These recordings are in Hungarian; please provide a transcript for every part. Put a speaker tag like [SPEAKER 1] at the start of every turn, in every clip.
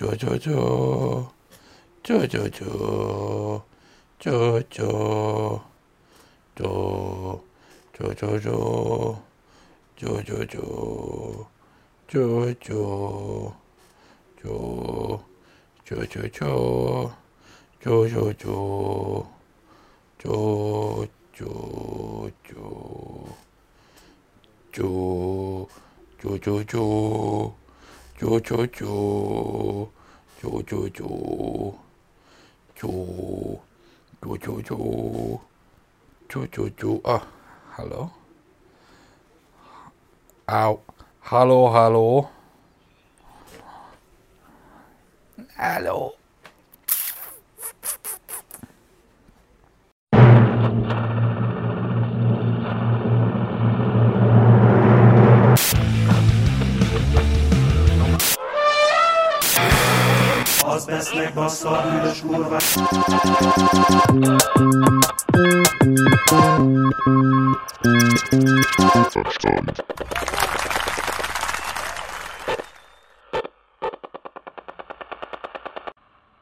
[SPEAKER 1] 쪼쪼쪼 쪼쪼쪼 쪼쪼 쪼 쪼쪼쪼 쪼쪼쪼 쪼쪼 쪼 쪼쪼쪼 쪼쪼쪼 쪼쪼쪼 쪼쪼쪼 Joe, Joe, Joe, Joe, Joe, Joe, Joe, Joe, Joe, Joe, Joe, Joe, Joe. Ah, hello. Ow. Hello, hello. Hello.
[SPEAKER 2] Az besznek bassza a bűnös kurva.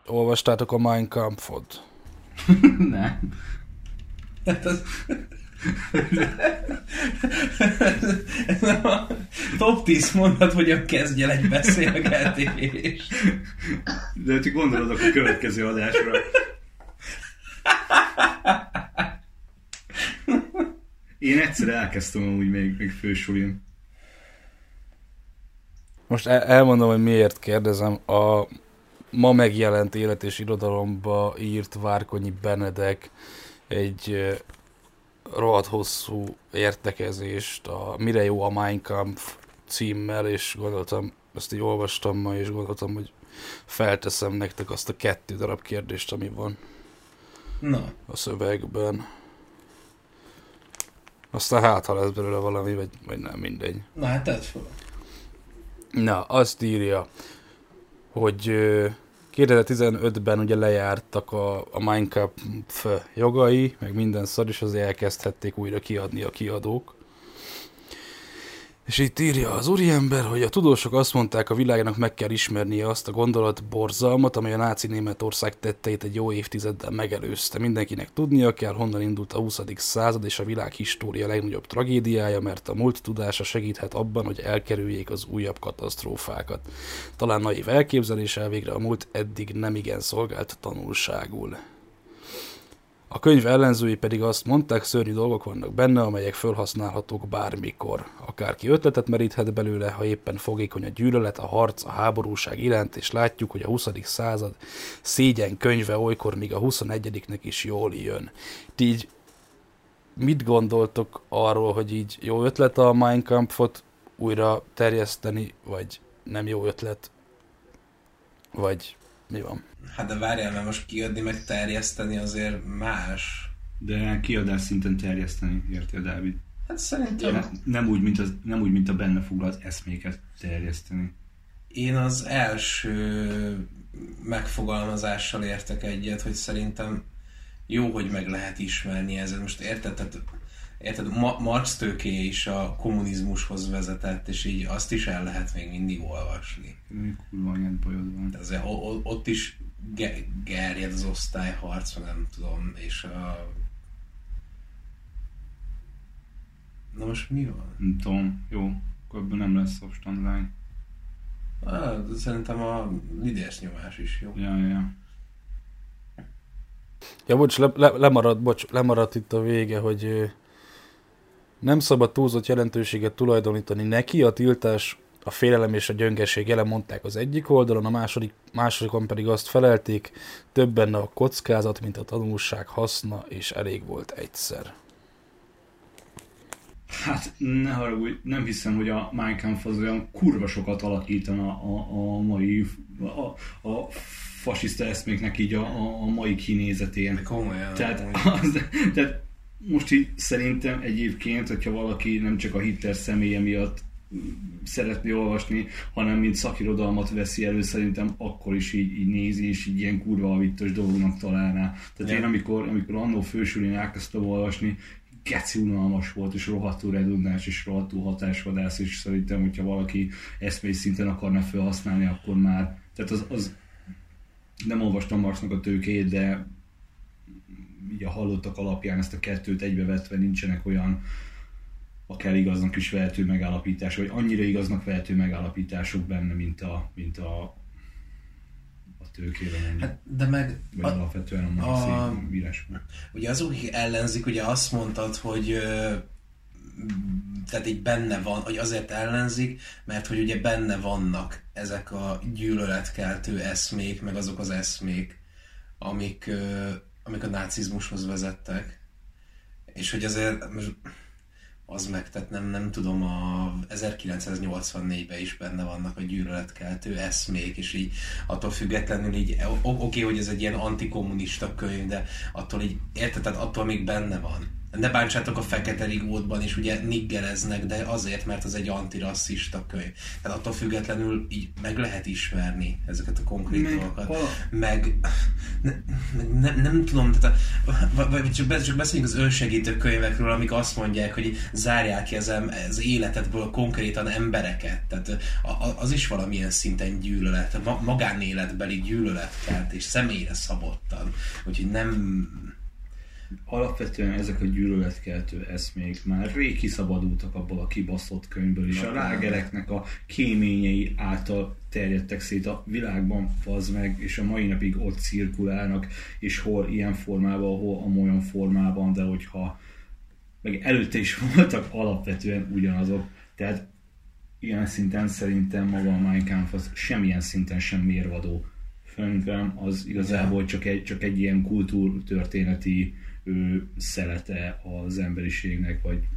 [SPEAKER 1] Olvastátok a Mein Kampfot?
[SPEAKER 3] Nem.
[SPEAKER 4] Hát az... Ez nem a top 10 mondat, hogyan kezdj el egy beszélgetést.
[SPEAKER 3] De ti gondolod a következő adásra. Én egyszer elkezdtem amúgy még, még fősulin.
[SPEAKER 1] Most el- elmondom, hogy miért kérdezem. A ma megjelent élet és irodalomba írt Várkonyi Benedek egy rohadt hosszú értekezést a Mire jó a Mein Kampf címmel, és gondoltam, ezt így olvastam ma, és gondoltam, hogy felteszem nektek azt a kettő darab kérdést, ami van
[SPEAKER 4] Na,
[SPEAKER 1] a szövegben. Aztán hát, ha lesz belőle valami, vagy, vagy nem, mindegy.
[SPEAKER 4] na hát tedd fel.
[SPEAKER 1] Na, azt írja, hogy 2015-ben ugye lejártak a, a Kampf jogai, meg minden szar, és azért elkezdhették újra kiadni a kiadók. És itt írja az úriember, hogy a tudósok azt mondták, a világnak meg kell ismernie azt a gondolat borzalmat, amely a náci Németország tetteit egy jó évtizeddel megelőzte. Mindenkinek tudnia kell, honnan indult a 20. század és a világ história legnagyobb tragédiája, mert a múlt tudása segíthet abban, hogy elkerüljék az újabb katasztrófákat. Talán naív elképzelés elvégre a múlt eddig nem igen szolgált tanulságul. A könyv ellenzői pedig azt mondták, szörnyű dolgok vannak benne, amelyek felhasználhatók bármikor. Akárki ötletet meríthet belőle, ha éppen fogékony a gyűlölet, a harc, a háborúság iránt, és látjuk, hogy a 20. század szégyen könyve olykor még a 21 is jól jön. Ti így mit gondoltok arról, hogy így jó ötlet a Mein Kampfot újra terjeszteni, vagy nem jó ötlet, vagy mi van?
[SPEAKER 4] Hát de várjál, mert most kiadni meg terjeszteni azért más.
[SPEAKER 3] De kiadás szinten terjeszteni, érted, Dávid?
[SPEAKER 4] Hát szerintem
[SPEAKER 3] Ne, nem, úgy, mint az, nem úgy, mint a benne foglalt eszméket terjeszteni.
[SPEAKER 4] én az első megfogalmazással értek egyet, hogy szerintem jó, hogy meg lehet ismerni ezzel. Most érted, tehát, érted Ma- Marx tőkéje is a kommunizmushoz vezetett, és így azt is el lehet még mindig olvasni.
[SPEAKER 3] Kurva anyád bajod van.
[SPEAKER 4] De azért o- o- ott is ge- gerjed az osztályharc, vagy nem tudom, és a... Na most mi van?
[SPEAKER 3] Nem tudom, jó, akkor ebből nem lesz obstantlány.
[SPEAKER 4] Ah, de szerintem a lidérs nyomás is jó.
[SPEAKER 3] Ja, ja.
[SPEAKER 1] Ja, bocs, le, le, lemaradt, bocs, lemaradt itt a vége, hogy nem szabad túlzott jelentőséget tulajdonítani neki, a tiltás, a félelem és a gyöngeség jelen mondták az egyik oldalon, a második, másodikon pedig azt felelték, több benne a kockázat, mint a tanulság haszna, és elég volt egyszer.
[SPEAKER 3] Hát ne haragudj, nem hiszem, hogy a Mein Kampf az olyan kurva sokat alakítana a, a mai a, a fasiszta eszméknek így a, a, a mai kinézetén.
[SPEAKER 4] De komolyan.
[SPEAKER 3] Tehát, az, tehát most így szerintem egyébként, hogyha valaki nem csak a Hitler személye miatt szeretné olvasni, hanem mint szakirodalmat veszi elő, szerintem akkor is így, így nézi, és így ilyen kurva avittos dolognak találná. Tehát
[SPEAKER 4] Ja.
[SPEAKER 3] én amikor, amikor annó fősülén elkezdtem olvasni, geci unalmas volt, és rohadtul redundáns, és rohadtul hatásvadász, és szerintem, hogyha valaki eszmei szinten akarna felhasználni, akkor már, tehát az, az nem olvastam Marxnak a tőkét, de így a hallottak alapján ezt a kettőt egybevetve nincsenek olyan akár igaznak is vehető megállapítás, vagy annyira igaznak vehető megállapítások benne, mint a, mint a, a tőkében.
[SPEAKER 4] Hát, de meg
[SPEAKER 3] vagy
[SPEAKER 4] a,
[SPEAKER 3] alapvetően a
[SPEAKER 4] a-
[SPEAKER 3] marxi írásban.
[SPEAKER 4] ugye azok, akik ellenzik, ugye azt mondtad, hogy tehát így benne van, hogy azért ellenzik, mert hogy ugye benne vannak ezek a gyűlöletkeltő eszmék, meg azok az eszmék, amik, amik a nácizmushoz vezettek. És hogy azért most az meg, tehát nem, nem tudom, a 1984-ben is benne vannak a gyűlöletkeltő eszmék, és így attól függetlenül így, oké, okay, hogy ez egy ilyen antikommunista könyv, de attól így, érted, tehát attól még benne van. Ne bántsátok a fekete rigótban is, ugye niggereznek, de azért, mert az egy antirasszista könyv. Tehát attól függetlenül így meg lehet ismerni ezeket a konkrét
[SPEAKER 3] Meg
[SPEAKER 4] dolgokat.
[SPEAKER 3] hala-
[SPEAKER 4] Meg ne, ne, nem, tudom, tehát a, vagy- csak, csak beszéljünk az önsegítő könyvekről, amik azt mondják, hogy zárják ki az, az életedből konkrétan embereket. Tehát az is valamilyen szinten gyűlölet, ma, magánéletbeli gyűlöletkelt és személyre szabottan. Úgyhogy nem...
[SPEAKER 3] Alapvetően ezek a gyűlöletkeltő eszmék már rég kiszabadultak abból a kibaszott könyvből, és a rágereknek a kéményei által terjedtek szét a világban, az meg, és a mai napig ott cirkulálnak, és hol ilyen formában, hol amolyan formában, de hogyha meg előtte is voltak alapvetően ugyanazok, tehát ilyen szinten szerintem maga a Mein Kampf az semmilyen szinten sem mérvadó. Könyvem, az igazából csak egy, csak egy ilyen kultúrtörténeti ő, szelete az emberiségnek, vagy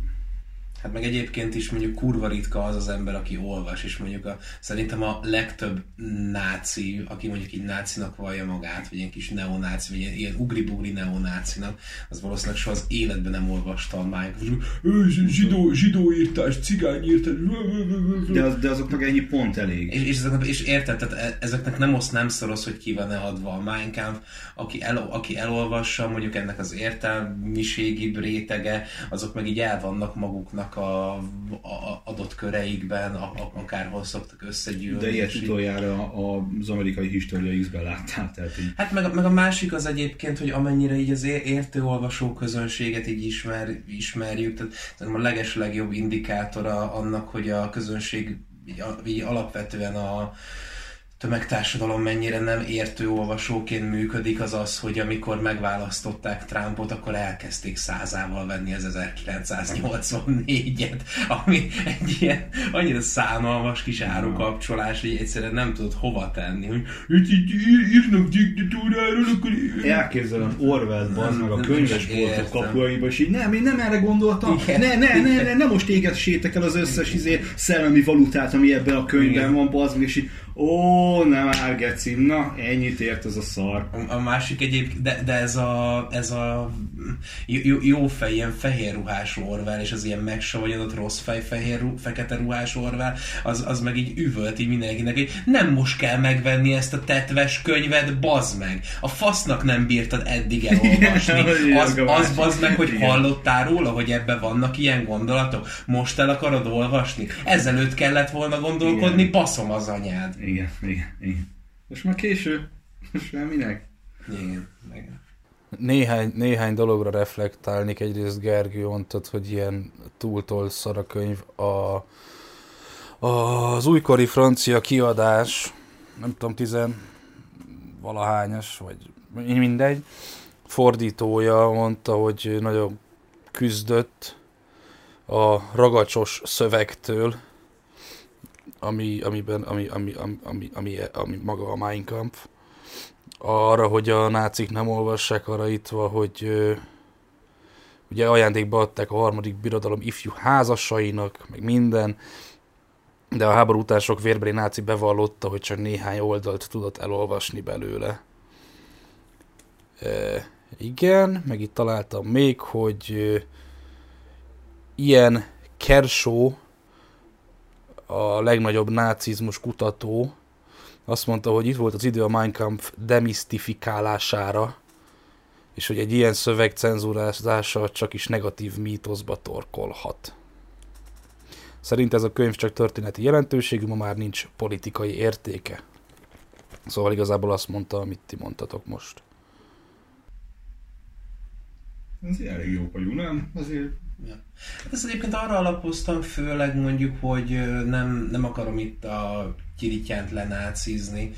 [SPEAKER 4] Hát meg egyébként is mondjuk kurva ritka az az ember, aki olvas, és mondjuk a, szerintem a legtöbb náci, aki mondjuk így nácinak vallja magát, vagy ilyen kis neonáci, vagy ilyen, ilyen ugri-bugri neonácinak, az valószínűleg soha az életben nem olvasta a Minecraft. Zsidó, zsidó írtás, cigány írtás.
[SPEAKER 3] de, az, de azoknak ennyi pont elég.
[SPEAKER 4] És, és, ezeknek, és érted, tehát e- ezeknek nem oszt nem szoros, hogy ki van-e adva a Kampf, aki, el, aki elolvassa, mondjuk ennek az értelmiségi rétege, azok meg így el vannak maguknak a, a adott köreikben, a, a, akárhol szoktak összegyűlni.
[SPEAKER 3] De ilyet utoljára az amerikai Historia X-ben láttál, tehát így
[SPEAKER 4] Hát meg, meg a másik az egyébként, hogy amennyire így az értő olvasó közönséget így ismer, ismerjük, tehát szerintem a leges legjobb indikátora annak, hogy a közönség így, így alapvetően a tömegtársadalom mennyire nem értő olvasóként működik, az az, hogy amikor megválasztották Trumpot, akkor elkezdték százával venni az 1984-et, ami egy ilyen annyira szánalmas kis árukapcsolás, hogy egyszerűen nem tudod hova tenni, hogy írnak diktatúráról, akkor...
[SPEAKER 3] elképzelem Orwell bazd meg a
[SPEAKER 4] Nem
[SPEAKER 3] könyves
[SPEAKER 4] is
[SPEAKER 3] boltok
[SPEAKER 4] értem.
[SPEAKER 3] kapuaiba, és így nem, én nem erre gondoltam,
[SPEAKER 4] Igen.
[SPEAKER 3] ne, ne, ne, ne, ne most égessétek el az összes izé, szellemi valutát, ami ebben a könyvben
[SPEAKER 4] Igen.
[SPEAKER 3] van, bazd és így, ó, nem már geci, na, ennyit ért ez a szar.
[SPEAKER 4] A, a másik egyébként, de, de ez a, ez a jó, jó fej, ilyen fehér ruhás Orwell, és az ilyen megsavanyodott rossz fej, fehér, ru- fekete ruhás Orwell, az, az meg így üvölt így mindenkinek, hogy nem most kell megvenni ezt a tetves könyvet, bazd meg. A fasznak nem bírtad eddig elolvasni. Az, az bazd meg, hogy hallottál róla, hogy ebben vannak ilyen gondolatok? Most el akarod olvasni? Ezelőtt kellett volna gondolkodni,
[SPEAKER 3] Igen.
[SPEAKER 4] baszom az anyád.
[SPEAKER 3] Igen, igen, igen. Most már késő. Most már minek?
[SPEAKER 4] Igen, igen.
[SPEAKER 1] Néhány, néhány dologra reflektálnék. Egyrészt Gergő mondtad, hogy ilyen túltól szar a könyv. A, az újkori francia kiadás, nem tudom, tizen valahányas, vagy mindegy, fordítója mondta, hogy nagyon küzdött a ragacsos szövegtől, ami, amiben, ami, ami, ami, ami, ami, ami maga a Mein Kampf arra, hogy a nácik nem olvassák, arra itt van, hogy ö, ugye ajándékba adták a harmadik birodalom ifjú házasainak, meg minden, de a háború után sok vérbeli náci bevallotta, hogy csak néhány oldalt tudott elolvasni belőle. E, igen, meg itt találtam még, hogy ö, ilyen Kershaw, a legnagyobb nácizmus kutató, azt mondta, hogy itt volt az idő a Mein Kampf demisztifikálására, és hogy egy ilyen szöveg cenzúrázása csak is negatív mítoszba torkolhat. Szerint ez a könyv csak történeti jelentőségű, ma már nincs politikai értéke. Szóval igazából azt mondta, amit ti mondtatok most.
[SPEAKER 3] Ez elég jó vagyunk, nem? Azért
[SPEAKER 4] Ja. Ezt egyébként arra alapoztam főleg mondjuk, hogy nem, nem akarom itt a Kirityánt lenácizni,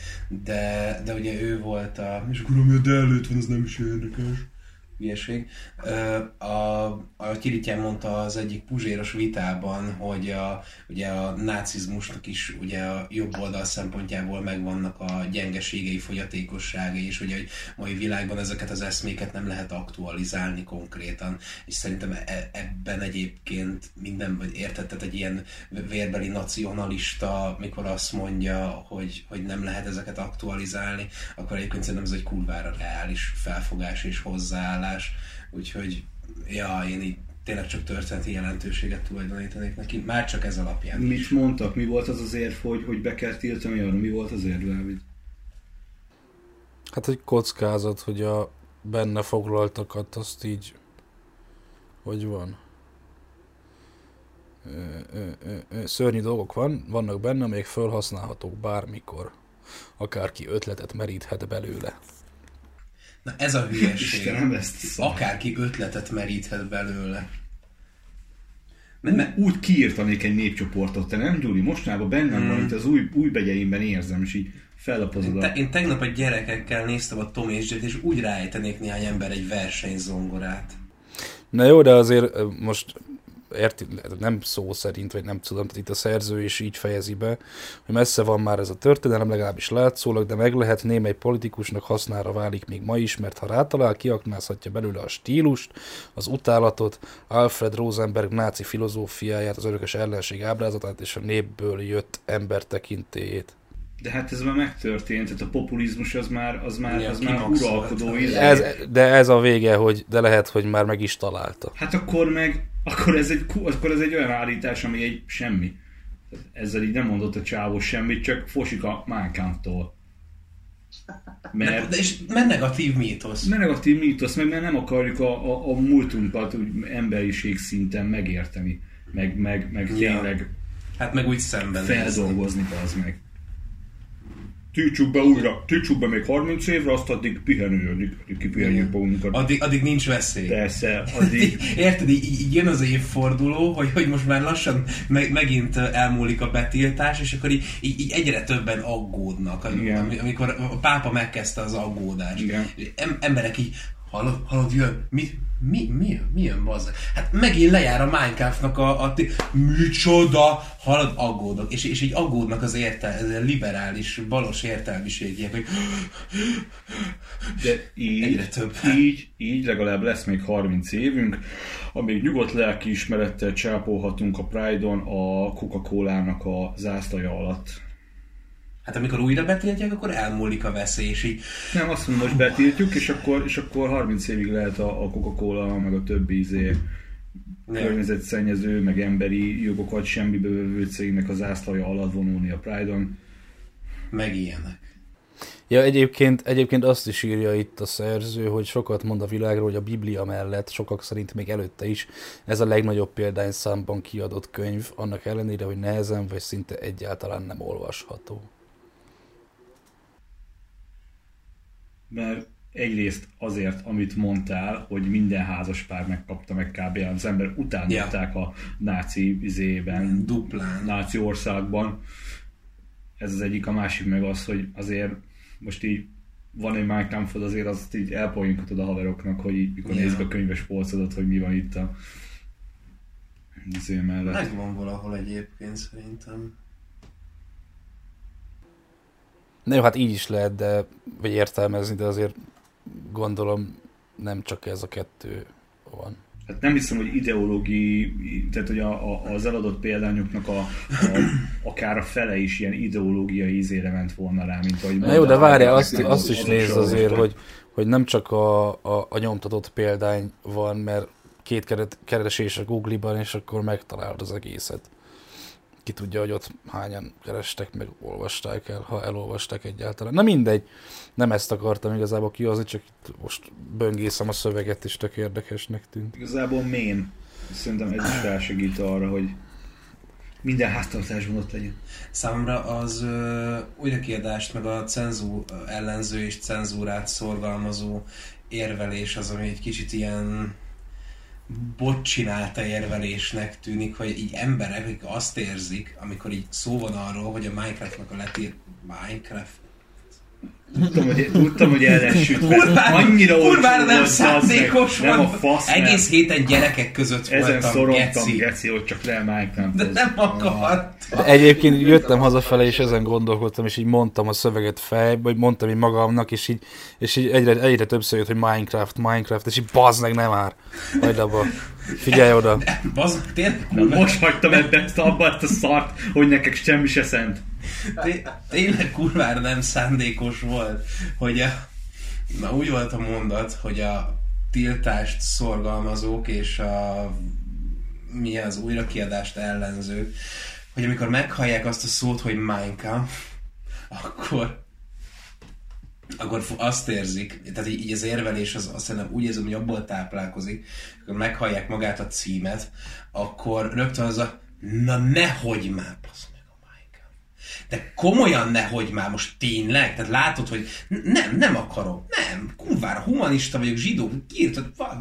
[SPEAKER 4] de, de ugye ő volt a... És akkor ami előtt van, az nem is érdekes. Hülyeség. A, a Kirityán mondta az egyik puzséros vitában, hogy a, ugye a nácizmusnak is ugye a jobb oldal szempontjából megvannak a gyengeségei, fogyatékosságai, és ugye a mai világban ezeket az eszméket nem lehet aktualizálni konkrétan, és szerintem e- ebben egyébként minden, vagy érted, tehát egy ilyen vérbeli nacionalista, mikor azt mondja, hogy, hogy nem lehet ezeket aktualizálni, akkor egyébként szerintem ez egy kurvára reális felfogás és hozzáállás, úgyhogy ja, én így tényleg csak történeti jelentőséget tulajdonítanék neki, már csak ez alapján is.
[SPEAKER 3] mit mondtak? Mi volt az az érv, hogy, hogy be kell tiltani arra? Mi volt az érv, Dávid?
[SPEAKER 1] Hát egy kockázat, hogy a benne foglaltakat azt így... Hogy van? Ö, ö, ö, ö, Szörnyű dolgok van, vannak benne, amelyek felhasználhatók bármikor. Akárki ötletet meríthet belőle.
[SPEAKER 4] Na ez a hülyeség.
[SPEAKER 3] Istenem, ezt szar.
[SPEAKER 4] Akárki ötletet meríthet belőle.
[SPEAKER 3] Nem, mert úgy kiírtanék egy népcsoportot, te nem, Gyuri? Mostanában bennem hmm. van itt az új, új begyeimben érzem, és így fellapozod
[SPEAKER 4] Én, te, én tegnap a gyerekekkel néztem a Tom és Jerry-t, és úgy ráejtenék néhány ember egy versenyzongorát.
[SPEAKER 1] Na jó, de azért most érti, nem szó szerint, vagy nem tudom, tehát itt a szerző is így fejezi be, hogy messze van már ez a történelem, legalábbis látszólag, de meg lehet némely politikusnak hasznára válik még ma is, mert ha rátalál, kiaknázhatja belőle a stílust, az utálatot, Alfred Rosenberg náci filozófiáját, az örökös ellenség ábrázatát és a népből jött ember tekintélyét.
[SPEAKER 3] De hát ez már megtörtént, tehát a populizmus az már, az már,
[SPEAKER 4] Ja,
[SPEAKER 3] az már uralkodó izé.
[SPEAKER 1] Ez, de ez a vége, hogy de lehet, hogy már meg is találta.
[SPEAKER 3] Hát akkor meg, akkor ez egy, akkor ez egy olyan állítás, ami egy semmi. Ezzel így nem mondott a csávó semmit, csak fosik a Mánkámtól.
[SPEAKER 4] De,
[SPEAKER 3] Mert
[SPEAKER 4] de és mert negatív mítosz.
[SPEAKER 3] ne negatív mítosz, meg mert nem akarjuk a, a, a múltunkat úgy emberiség szinten megérteni, meg, meg, meg
[SPEAKER 4] Ja.
[SPEAKER 3] tényleg
[SPEAKER 4] Hát meg úgy szemben
[SPEAKER 3] feldolgozni az meg. Tiltsuk be újra, tiltsuk be még 30 évre, azt addig pihenődik, kipihenjük magunkat.
[SPEAKER 4] Addig, addig nincs veszély.
[SPEAKER 3] Persze, addig
[SPEAKER 4] Érted, így, így jön az évforduló, hogy, hogy most már lassan meg, megint elmúlik a betiltás, és akkor így, így, így egyre többen aggódnak,
[SPEAKER 3] Igen.
[SPEAKER 4] Am- amikor a pápa megkezdte az aggódást.
[SPEAKER 3] Igen.
[SPEAKER 4] Em, emberek így, hallod, hallod, jön, mi, mi, mi, mi jön, bazzeg? Hát megint lejár a Minecraftnak a, a ti, micsoda, hallod, aggódnak, és, és így aggódnak az értel, liberális, balos értelmiségiek, hogy
[SPEAKER 3] De így,
[SPEAKER 4] Egyre több.
[SPEAKER 3] így, így legalább lesz még 30 évünk, amíg nyugodt lelkiismerettel csápolhatunk a Pride-on a Coca-Cola-nak a zászlaja alatt.
[SPEAKER 4] Hát amikor újra betiltják, akkor elmúlik a veszély, és így
[SPEAKER 3] Nem, azt mondom, hogy betiltjuk, és akkor, és akkor 30 évig lehet a, a Coca-Cola, meg a többi izé, környezetszennyező, meg emberi jogokat semmibe vevő cégnek a zászlaja alatt vonulni a Pride-on.
[SPEAKER 4] meg ilyenek.
[SPEAKER 1] Ja, egyébként, egyébként azt is írja itt a szerző, hogy sokat mond a világról, hogy a Biblia mellett, sokak szerint még előtte is, ez a legnagyobb példányszámban kiadott könyv, annak ellenére, hogy nehezen vagy szinte egyáltalán nem olvasható.
[SPEAKER 3] Mert egyrészt azért, amit mondtál, hogy minden házas pár megkapta meg kb. az ember utánolták a náci izében,
[SPEAKER 4] Duplán.
[SPEAKER 3] náci országban. Ez az egyik, a másik meg az, hogy azért most így van egy Kampfod, azért azt így elpoinkatod a haveroknak, hogy így, mikor
[SPEAKER 4] Ja.
[SPEAKER 3] nézik a könyves polcodat, hogy mi van itt a izé mellett.
[SPEAKER 4] Megvan valahol egyébként szerintem.
[SPEAKER 1] Na jó, hát így is lehet, de, vagy értelmezni, de azért gondolom nem csak ez a kettő van.
[SPEAKER 3] Hát nem hiszem, hogy ideológi, tehát hogy a, a, az eladott példányoknak a, a, akár a fele is ilyen ideológiai ízére ment volna rá, mint ahogy
[SPEAKER 1] Na jó, de
[SPEAKER 3] meg
[SPEAKER 1] azt,
[SPEAKER 3] az-
[SPEAKER 1] azt is nézd azért, hogy, hogy nem csak a, a, a nyomtatott példány van, mert két keret, keresés a Google-ban, és akkor megtalálod az egészet. Ki tudja, hogy ott hányan kerestek, meg olvasták el, ha elolvasták egyáltalán. Na mindegy, nem ezt akartam igazából kihozni, csak itt most böngészem a szöveget, és tök érdekesnek tűnt.
[SPEAKER 3] Igazából mém. Szerintem ez is rásegít arra, hogy minden háztartásban ott legyen.
[SPEAKER 4] Számomra az ö, újrakiadást, meg a cenzú, ellenző és cenzúrát szorgalmazó érvelés az, ami egy kicsit ilyen bot csinálta érvelésnek tűnik, hogy így emberek, akik azt érzik, amikor így szó van arról, hogy a Minecraftnak a letír... Minecraft?
[SPEAKER 3] Tudtam, hogy, tudtam, hogy el lesz sütve.
[SPEAKER 4] Kurvára,
[SPEAKER 3] Annyira
[SPEAKER 4] kurvára nem
[SPEAKER 3] volt,
[SPEAKER 4] szándékos
[SPEAKER 3] meg. Nem a
[SPEAKER 4] volt.
[SPEAKER 3] fasz.
[SPEAKER 4] Egész héten gyerekek között
[SPEAKER 3] Ezen
[SPEAKER 4] voltam,
[SPEAKER 3] szorongtam,
[SPEAKER 4] geci.
[SPEAKER 3] geci, hogy csak le Minecraft.
[SPEAKER 4] De nem akart.
[SPEAKER 1] De egyébként jöttem hazafele, és ezen gondolkodtam, és így mondtam a szöveget fejbe, vagy mondtam így magamnak, és így, és így egyre, egyre többször jött, hogy Minecraft, Minecraft, és így bazd meg, nem már. Hagyd abba. Figyelj oda.
[SPEAKER 4] Bazd, tényleg,
[SPEAKER 3] most hagytam ebbe ezt abba ezt a szart, hogy nekek semmi se szent.
[SPEAKER 4] Té- tényleg kurvára nem szándékos volt, hogy a, na úgy volt a mondat, hogy a tiltást szorgalmazók és a mi az újrakiadást ellenzők, hogy amikor meghallják azt a szót, hogy Minecraft, akkor akkor azt érzik, tehát így, így az érvelés az, azt szerintem úgy érzem, hogy abból táplálkozik, akkor meghallják magát a címet, akkor rögtön az a na nehogy már, basz. De komolyan nehogy már, most tényleg? Tehát látod, hogy nem, nem akarom, nem, kurvára, humanista vagyok, zsidó, írtad, va-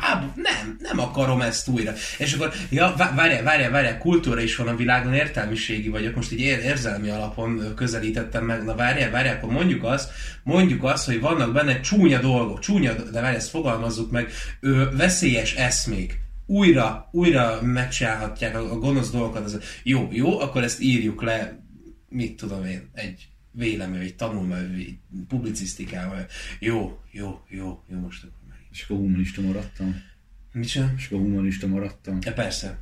[SPEAKER 4] háború, nem, nem akarom ezt újra. És akkor, ja, vá- várjál, várjál, várjál, kultúra is van a világon, értelmiségi vagyok, most így ér- érzelmi alapon közelítettem meg, na várjál, várjál, akkor mondjuk azt, mondjuk azt, hogy vannak benne csúnya dolgok, csúnya, de várjál, ezt fogalmazzuk meg, ö, veszélyes eszmék, újra, újra megcsinálhatják a, a gonosz dolgokat. Az, jó, jó, akkor ezt írjuk le, mit tudom én, egy vélemény, egy tanulmány, egy publicisztikával. Jó, jó, jó, jó, most akkor meg.
[SPEAKER 3] És akkor humanista maradtam.
[SPEAKER 4] Mit sem?
[SPEAKER 3] És akkor humanista maradtam.
[SPEAKER 4] Ja, persze.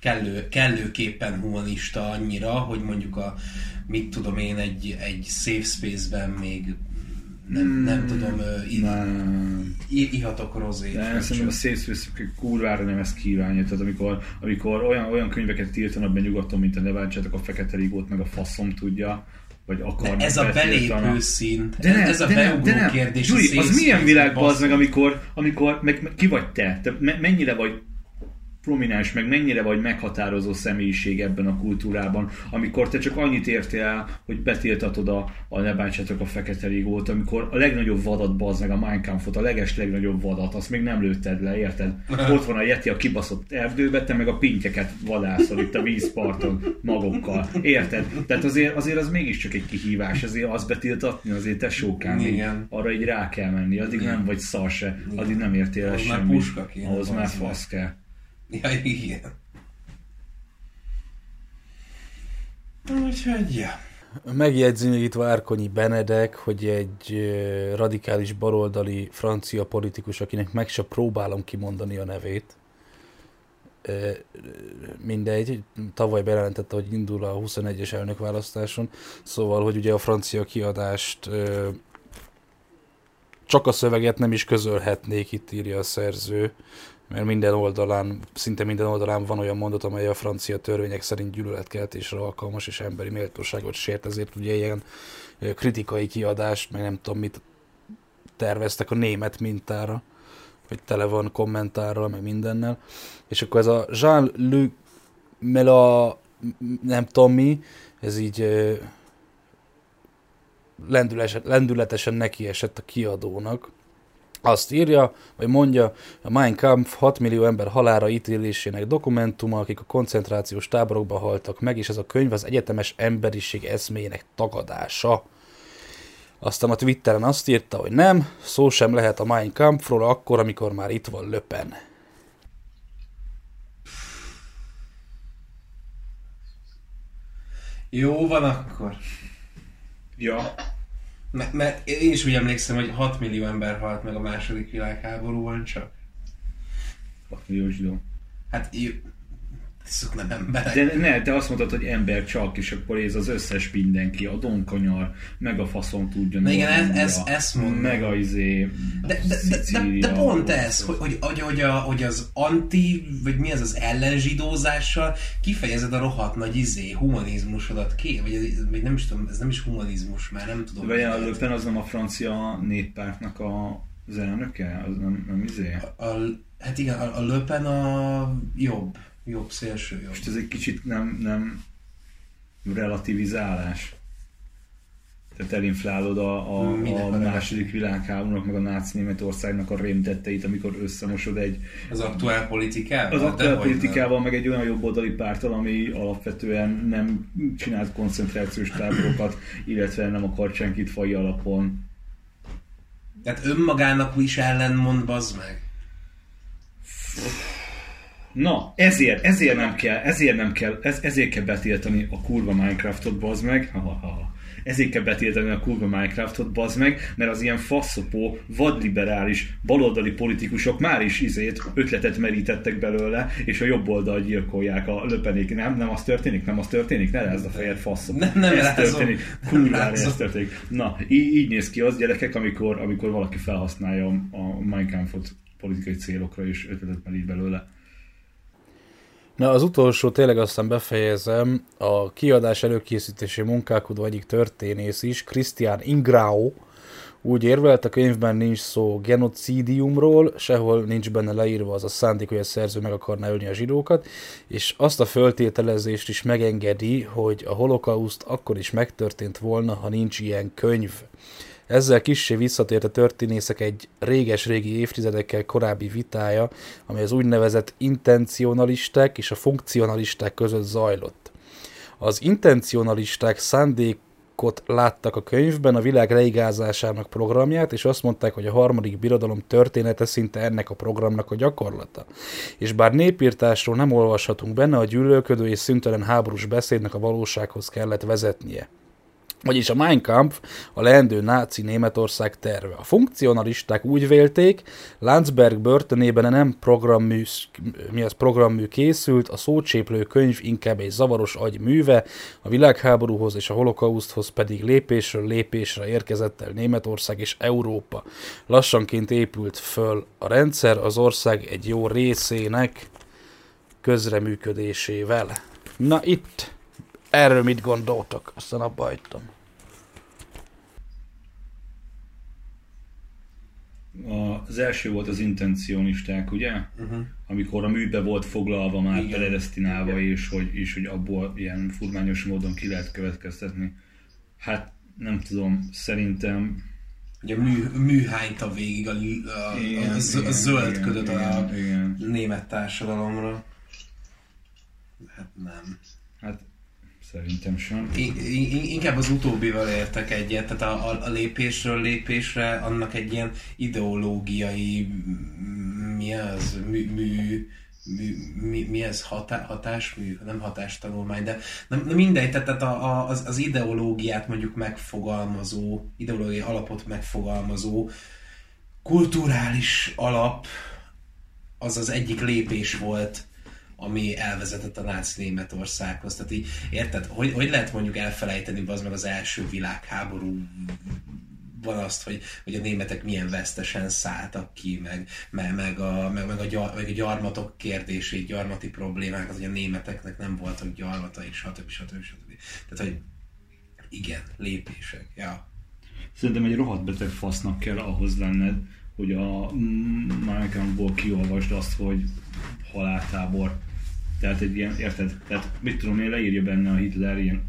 [SPEAKER 4] Kellő, kellőképpen humanista annyira, hogy mondjuk a, mit tudom én, egy, egy safe space-ben még nem, nem tudom, i,
[SPEAKER 3] Nem.
[SPEAKER 4] i, ihatok rozét. Vagy
[SPEAKER 3] szerintem a Space kurvára nem ezt kívánja. Tehát amikor, amikor olyan, olyan könyveket tiltanak be nyugaton, mint a Ne váltsátok a Fekete Rigót, meg a faszom tudja, vagy akarnak
[SPEAKER 4] De ez a belépő szint,
[SPEAKER 3] De nem,
[SPEAKER 4] ez a
[SPEAKER 3] de nem, de nem.
[SPEAKER 4] kérdés.
[SPEAKER 3] Gyuri, az milyen világban az meg, amikor, amikor meg, meg, ki vagy te? te me, mennyire vagy prominens, meg mennyire vagy meghatározó személyiség ebben a kultúrában, amikor te csak annyit értél el, hogy betiltatod a, a ne bántsátok a fekete rigót, amikor a legnagyobb vadat bazd meg a Minecraftot, a leges legnagyobb vadat, azt még nem lőtted le, érted? Ott van a Yeti a kibaszott erdőbe, te meg a pintyeket vadászol itt a vízparton magokkal, érted? Tehát azért, azért az mégiscsak egy kihívás, azért azt betiltatni, azért te
[SPEAKER 4] Igen.
[SPEAKER 3] arra így rá kell menni, addig
[SPEAKER 4] Igen.
[SPEAKER 3] nem vagy szar se,
[SPEAKER 4] Igen.
[SPEAKER 3] addig nem értél el
[SPEAKER 4] Ahhoz már
[SPEAKER 3] semmit.
[SPEAKER 4] puska kéne,
[SPEAKER 3] Ahhoz már fasz kell.
[SPEAKER 4] Ja, igen. Úgyhogy, ja.
[SPEAKER 1] Megjegyzi még itt Várkonyi Benedek, hogy egy radikális baloldali francia politikus, akinek meg se próbálom kimondani a nevét, mindegy, tavaly bejelentette, hogy indul a 21-es elnökválasztáson, szóval, hogy ugye a francia kiadást csak a szöveget nem is közölhetnék, itt írja a szerző, mert minden oldalán, szinte minden oldalán van olyan mondat, amely a francia törvények szerint gyűlöletkeltésre alkalmas és emberi méltóságot sért, ezért ugye ilyen kritikai kiadást, meg nem tudom mit terveztek a német mintára, hogy tele van kommentárral, meg mindennel. És akkor ez a Jean-Luc Mela, nem tudom mi, ez így lendületesen, lendületesen nekiesett a kiadónak. Azt írja, vagy mondja, a Mein Kampf 6 millió ember halára ítélésének dokumentuma, akik a koncentrációs táborokban haltak meg, és ez a könyv az egyetemes emberiség eszméjének tagadása. Aztán a Twitteren azt írta, hogy nem, szó sem lehet a Mein Kampfról akkor, amikor már itt van Löpen.
[SPEAKER 4] Jó van akkor.
[SPEAKER 3] Ja,
[SPEAKER 4] Mert, mert én is úgy emlékszem, hogy 6 millió ember halt meg a második világháborúban csak.
[SPEAKER 3] 6 millió zsidó.
[SPEAKER 4] Hát nem emberek.
[SPEAKER 3] De ne, te azt mondtad, hogy ember csak, és akkor ez az összes mindenki, a donkanyar, meg a faszon tudja.
[SPEAKER 4] Na igen,
[SPEAKER 3] Normandia,
[SPEAKER 4] ez- ezt mondom.
[SPEAKER 3] Meg a izé,
[SPEAKER 4] De, de, de, de,
[SPEAKER 3] Szicília,
[SPEAKER 4] de pont ez, hogy, hogy, hogy, hogy, a, hogy az anti, vagy mi az az ellenzsidózással kifejezed a rohadt nagy izé, humanizmusodat ki, vagy, ez, vagy nem is tudom, ez nem is humanizmus, már nem tudom.
[SPEAKER 3] Vagy a
[SPEAKER 4] mi
[SPEAKER 3] Le
[SPEAKER 4] ez.
[SPEAKER 3] Pen az nem a francia néppártnak a, az elnöke? Az nem, nem izé?
[SPEAKER 4] a, a, hát igen, a, a Löpen a jobb, jobb szélső jobb.
[SPEAKER 3] Most ez egy kicsit nem, nem relativizálás. Tehát elinflálod a, a,
[SPEAKER 4] Minek
[SPEAKER 3] a második világháborúnak, meg a náci Németországnak a rémtetteit, amikor összemosod egy
[SPEAKER 4] Az aktuál politikával?
[SPEAKER 3] az aktuál politikával, meg egy olyan jobboldali párttal, ami alapvetően nem csinált koncentrációs táborokat, illetve nem akar senkit fai alapon.
[SPEAKER 4] Tehát önmagának is ellenmond, bazd meg.
[SPEAKER 3] Na, ezért, ezért nem kell, ezért nem kell, ez, ezért kell betiltani a kurva Minecraftot, bazd meg. Ha, ha, ha. Ezért kell betiltani a kurva Minecraftot, bazd meg, mert az ilyen faszopó, vadliberális, baloldali politikusok már is izét, ötletet merítettek belőle, és a jobb oldal gyilkolják a löpenék. Nem, nem az történik, nem az történik, ne rázd a fejed faszopó.
[SPEAKER 4] Nem, nem
[SPEAKER 3] ez
[SPEAKER 4] rázom.
[SPEAKER 3] történik, kurvára ez történik. Na, így, így néz ki az gyerekek, amikor, amikor valaki felhasználja a Minecraftot politikai célokra, és ötletet merít belőle.
[SPEAKER 1] Na, az utolsó tényleg aztán befejezem. A kiadás előkészítési munkálkodó egyik történész is, Christian Ingrao, úgy érvelt, a könyvben nincs szó genocidiumról, sehol nincs benne leírva az a szándék, hogy a szerző meg akarná ölni a zsidókat, és azt a föltételezést is megengedi, hogy a holokauszt akkor is megtörtént volna, ha nincs ilyen könyv. Ezzel kissé visszatért a történészek egy réges-régi évtizedekkel korábbi vitája, amely az úgynevezett intencionalisták és a funkcionalisták között zajlott. Az intencionalisták szándékot láttak a könyvben, a világ leigázásának programját, és azt mondták, hogy a harmadik birodalom története szinte ennek a programnak a gyakorlata. És bár népírtásról nem olvashatunk benne, a gyűlölködő és szüntelen háborús beszédnek a valósághoz kellett vezetnie. Vagyis a Mein Kampf a leendő náci Németország terve. A funkcionalisták úgy vélték, Landsberg börtönében nem programmű, mi az programmű készült, a szócséplő könyv inkább egy zavaros agy műve, a világháborúhoz és a holokauszthoz pedig lépésről lépésre érkezett el Németország és Európa. Lassanként épült föl a rendszer az ország egy jó részének közreműködésével. Na itt, erről mit gondoltok? Aztán abba hagytam.
[SPEAKER 3] Az első volt az intencionisták, ugye?
[SPEAKER 4] Uh-huh.
[SPEAKER 3] Amikor a műbe volt foglalva már
[SPEAKER 4] Igen.
[SPEAKER 3] predestinálva, és hogy, és hogy abból ilyen furmányos módon ki lehet következtetni. Hát nem tudom, szerintem...
[SPEAKER 4] Ugye mű, műhányta végig a, a, a, a, z- a zöld
[SPEAKER 3] igen,
[SPEAKER 4] ködöt a
[SPEAKER 3] igen, igen.
[SPEAKER 4] német társadalomra. Hát nem.
[SPEAKER 3] Hát szerintem sem.
[SPEAKER 4] I- inkább az utóbbival értek egyet, tehát a, a, lépésről lépésre annak egy ilyen ideológiai, mi az, mű, mű, mű, mi, mi ez, hatá, hatásmű, nem hatástanulmány, de nem, nem mindegy, tehát, tehát a, a, az, az ideológiát mondjuk megfogalmazó, ideológiai alapot megfogalmazó kulturális alap az az egyik lépés volt, ami elvezetett a náci Németországhoz. Tehát így, érted, hogy, hogy lehet mondjuk elfelejteni az meg az első világháborúban azt, hogy, hogy a németek milyen vesztesen szálltak ki, meg, meg, meg, a, meg, meg, a, gyar, meg a gyarmatok kérdését, gyarmati problémák, az, hogy a németeknek nem voltak gyarmataik, stb. stb. stb. Tehát, hogy igen, lépések, ja.
[SPEAKER 3] Szerintem egy rohadt beteg fasznak kell ahhoz lenned, hogy a Minecraftból kiolvasd azt, hogy haláltábor. Tehát egy ilyen, érted? Tehát mit tudom én, leírja benne a Hitler ilyen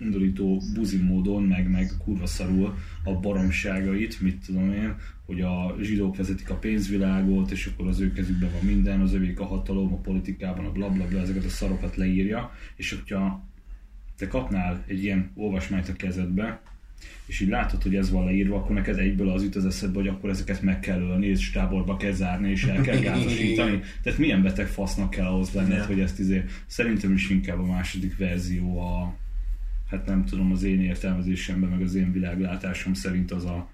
[SPEAKER 3] undorító buzi módon, meg, meg kurva szarul a baromságait, mit tudom én, hogy a zsidók vezetik a pénzvilágot, és akkor az ő kezükben van minden, az övék a hatalom, a politikában, a blablabla, bla, bla, ezeket a szarokat leírja, és hogyha te kapnál egy ilyen olvasmányt a kezedbe, és így látod, hogy ez van leírva, akkor neked egyből az jut az eszedbe, hogy akkor ezeket meg kell ölni, és táborba kell zárni, és el kell gázosítani. Tehát milyen beteg fasznak kell ahhoz lenned,
[SPEAKER 4] Ja.
[SPEAKER 3] hogy ezt izé... Szerintem is inkább a második verzió a... Hát nem tudom, az én értelmezésemben, meg az én világlátásom szerint az a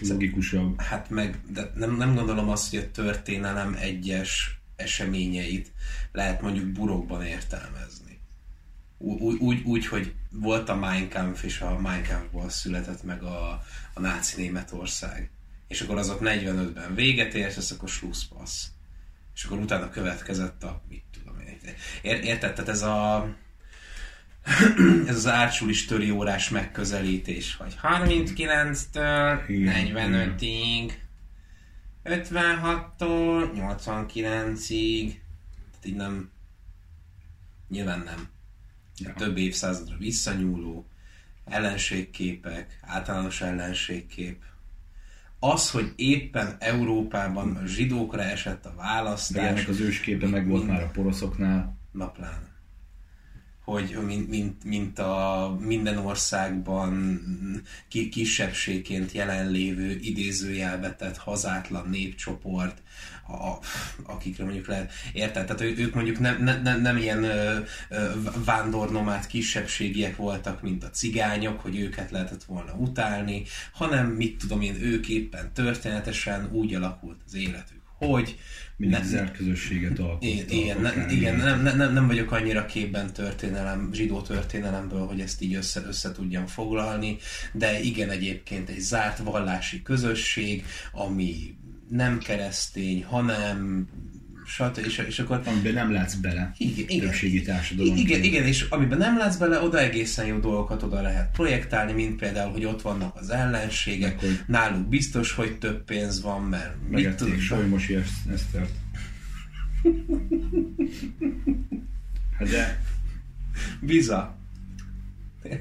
[SPEAKER 3] logikusabb.
[SPEAKER 4] Hát meg, de nem, nem gondolom azt, hogy a történelem egyes eseményeit lehet mondjuk burokban értelmezni. Úgy, úgy, úgy hogy volt a Mein Kampf, és a Mein Kampfból született meg a, a náci Németország. És akkor azok 45-ben véget ért, ez akkor Schlusspassz. És akkor utána következett a, mit tudom én, ér, érted? Tehát ez a ez az árcsulis töri órás megközelítés, hogy 39-től 45-ig, 56-tól 89-ig, tehát így nem, nyilván nem.
[SPEAKER 3] Ja.
[SPEAKER 4] Több évszázadra visszanyúló, ellenségképek, általános ellenségkép. Az, hogy éppen Európában a zsidókra esett a
[SPEAKER 3] De
[SPEAKER 4] választás,
[SPEAKER 3] ennek az ősképe meg volt már a poroszoknál.
[SPEAKER 4] Na pláne. Hogy mint, mint, mint a minden országban ki, kisebbségként jelenlévő idézőjelbe tett hazátlan népcsoport, a, akikre mondjuk lehet, érted? Tehát ők mondjuk nem, nem, nem, ilyen ö, ö, vándornomád kisebbségiek voltak, mint a cigányok, hogy őket lehetett volna utálni, hanem mit tudom én, ők éppen történetesen úgy alakult az életük, hogy
[SPEAKER 3] Mindig
[SPEAKER 4] ne-
[SPEAKER 3] zárt közösséget alkottak.
[SPEAKER 4] igen, ne, igen nem, nem, nem vagyok annyira képben történelem, zsidó történelemből, hogy ezt így össze, össze tudjam foglalni, de igen, egyébként egy zárt vallási közösség, ami nem keresztény, hanem stb. És, és akkor
[SPEAKER 3] Amiben nem látsz bele.
[SPEAKER 4] igen, igen,
[SPEAKER 3] társadalom.
[SPEAKER 4] igen, igen, és amiben nem látsz bele, oda egészen jó dolgokat oda lehet projektálni, mint például, hogy ott vannak az ellenségek,
[SPEAKER 3] hogy-
[SPEAKER 4] náluk biztos, hogy több pénz van, mert mit
[SPEAKER 3] Megették
[SPEAKER 4] tudom,
[SPEAKER 3] Solymosi Esz- Esztert. Hát de
[SPEAKER 4] Biza.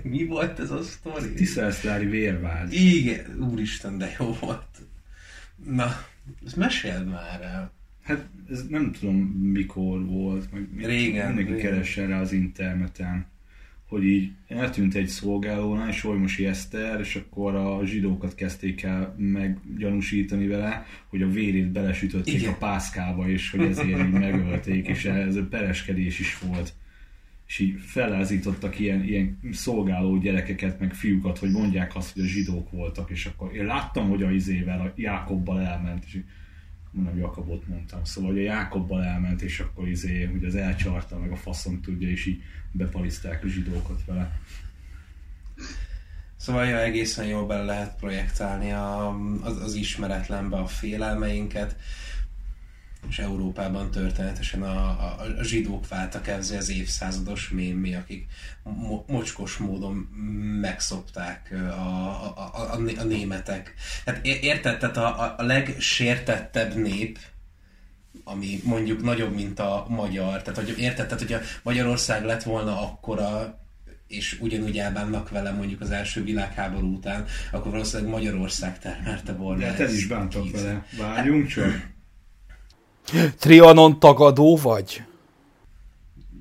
[SPEAKER 4] Mi volt ez a sztori?
[SPEAKER 3] Tisztelszlári vérvád.
[SPEAKER 4] Igen, úristen, de jó volt. Na, ezt meséld már el.
[SPEAKER 3] Hát ez nem tudom mikor volt, meg
[SPEAKER 4] Régen,
[SPEAKER 3] mindenki
[SPEAKER 4] régen.
[SPEAKER 3] keressen rá az interneten, hogy így eltűnt egy szolgálónál, Solymosi Eszter, és akkor a zsidókat kezdték el meggyanúsítani vele, hogy a vérét belesütötték
[SPEAKER 4] Igen.
[SPEAKER 3] a pászkába, és hogy ezért így megölték, és ez a pereskedés is volt. És így felázítottak ilyen, ilyen szolgáló gyerekeket, meg fiúkat, hogy mondják azt, hogy a zsidók voltak, és akkor én láttam, hogy a izével, a Jákobbal elment, és így nem Jakabot mondtam, szóval hogy a Jákobbal elment, és akkor izé, hogy az elcsarta, meg a faszom tudja, és így bepaliszták a zsidókat vele.
[SPEAKER 4] Szóval ja, egészen jól bele lehet projektálni a, az, az ismeretlenbe a félelmeinket, és Európában történetesen a, a, a zsidók váltak ezzel az évszázados mémmi, akik mo- mocskos módon megszopták a, a, a, a, a németek. Tehát érted, tehát a, a- legsértettebb nép, ami mondjuk nagyobb, mint a magyar. Tehát, hogy érted, tehát, hogy a Magyarország lett volna akkora, és ugyanúgy elbánnak vele mondjuk az első világháború után, akkor valószínűleg Magyarország termelte volna.
[SPEAKER 3] De hát ez is bántak vele. Várjunk csak.
[SPEAKER 1] Trianon tagadó vagy?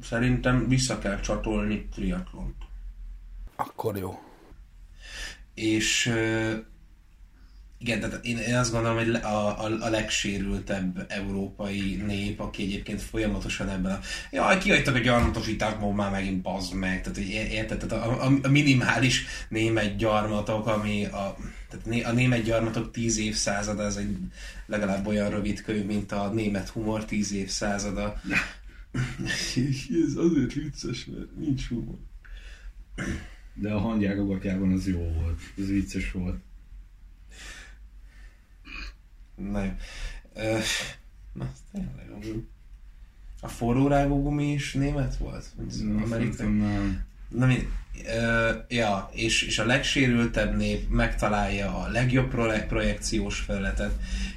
[SPEAKER 4] Szerintem vissza kell csatolni triatlont.
[SPEAKER 1] Akkor jó.
[SPEAKER 4] És igen, tehát én, én azt gondolom, hogy a, a, a legsérültebb európai nép, aki egyébként folyamatosan ebben a jaj, kihagytak a gyarmatosításból már megint bazd meg, tehát hogy érted, tehát a, a, a minimális német gyarmatok, ami a, tehát a német gyarmatok tíz évszázada, ez egy legalább olyan rövid könyv, mint a német humor tíz évszázada. ez azért vicces, mert nincs humor.
[SPEAKER 3] De a hangyák az jó volt. Ez vicces volt.
[SPEAKER 4] Na jó. Ö, Na, tényleg. A forró rágógumi is német volt? Amerikai?
[SPEAKER 3] nem.
[SPEAKER 4] Na, ö, ja, és, és a legsérültebb nép megtalálja a legjobb proje- projekciós felületet,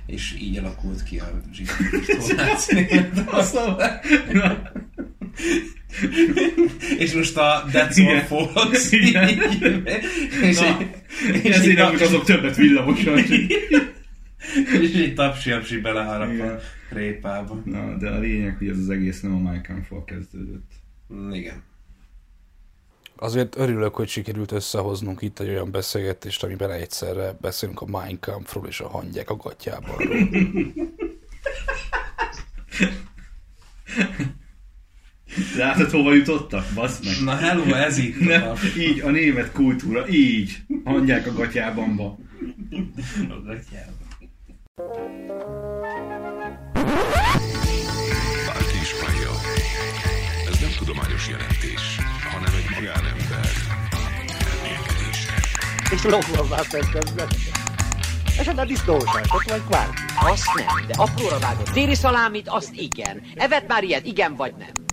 [SPEAKER 4] és így alakult ki a zsidóstornáció. és most a That's All. Folks
[SPEAKER 3] Igen.
[SPEAKER 4] és,
[SPEAKER 3] Na,
[SPEAKER 4] és
[SPEAKER 3] Ezért nem utazok többet villamosan.
[SPEAKER 4] és így tapsi-apsi beleharap a répába.
[SPEAKER 3] Na, de a lényeg, hogy ez az egész nem a Mein Kampf-val kezdődött.
[SPEAKER 4] Igen.
[SPEAKER 1] Azért örülök, hogy sikerült összehoznunk itt egy olyan beszélgetést, amiben egyszerre beszélünk a Mein Kampfról és a hangyák a gatyában.
[SPEAKER 3] Látod, hova jutottak? Basz meg.
[SPEAKER 4] Na hello, ez itt
[SPEAKER 3] Ne,
[SPEAKER 4] a
[SPEAKER 3] így, a német kultúra, így. Hangyák a gatyában Bárki
[SPEAKER 4] is
[SPEAKER 5] Bárkispálya. Ez nem tudományos jelentés, hanem egy magánember.
[SPEAKER 6] És lovagvá festkeznek. Esetleg ott vagy kvárki.
[SPEAKER 7] Azt nem, de apróra vágott téli szalámit, azt igen. Evet már ilyet, igen vagy nem.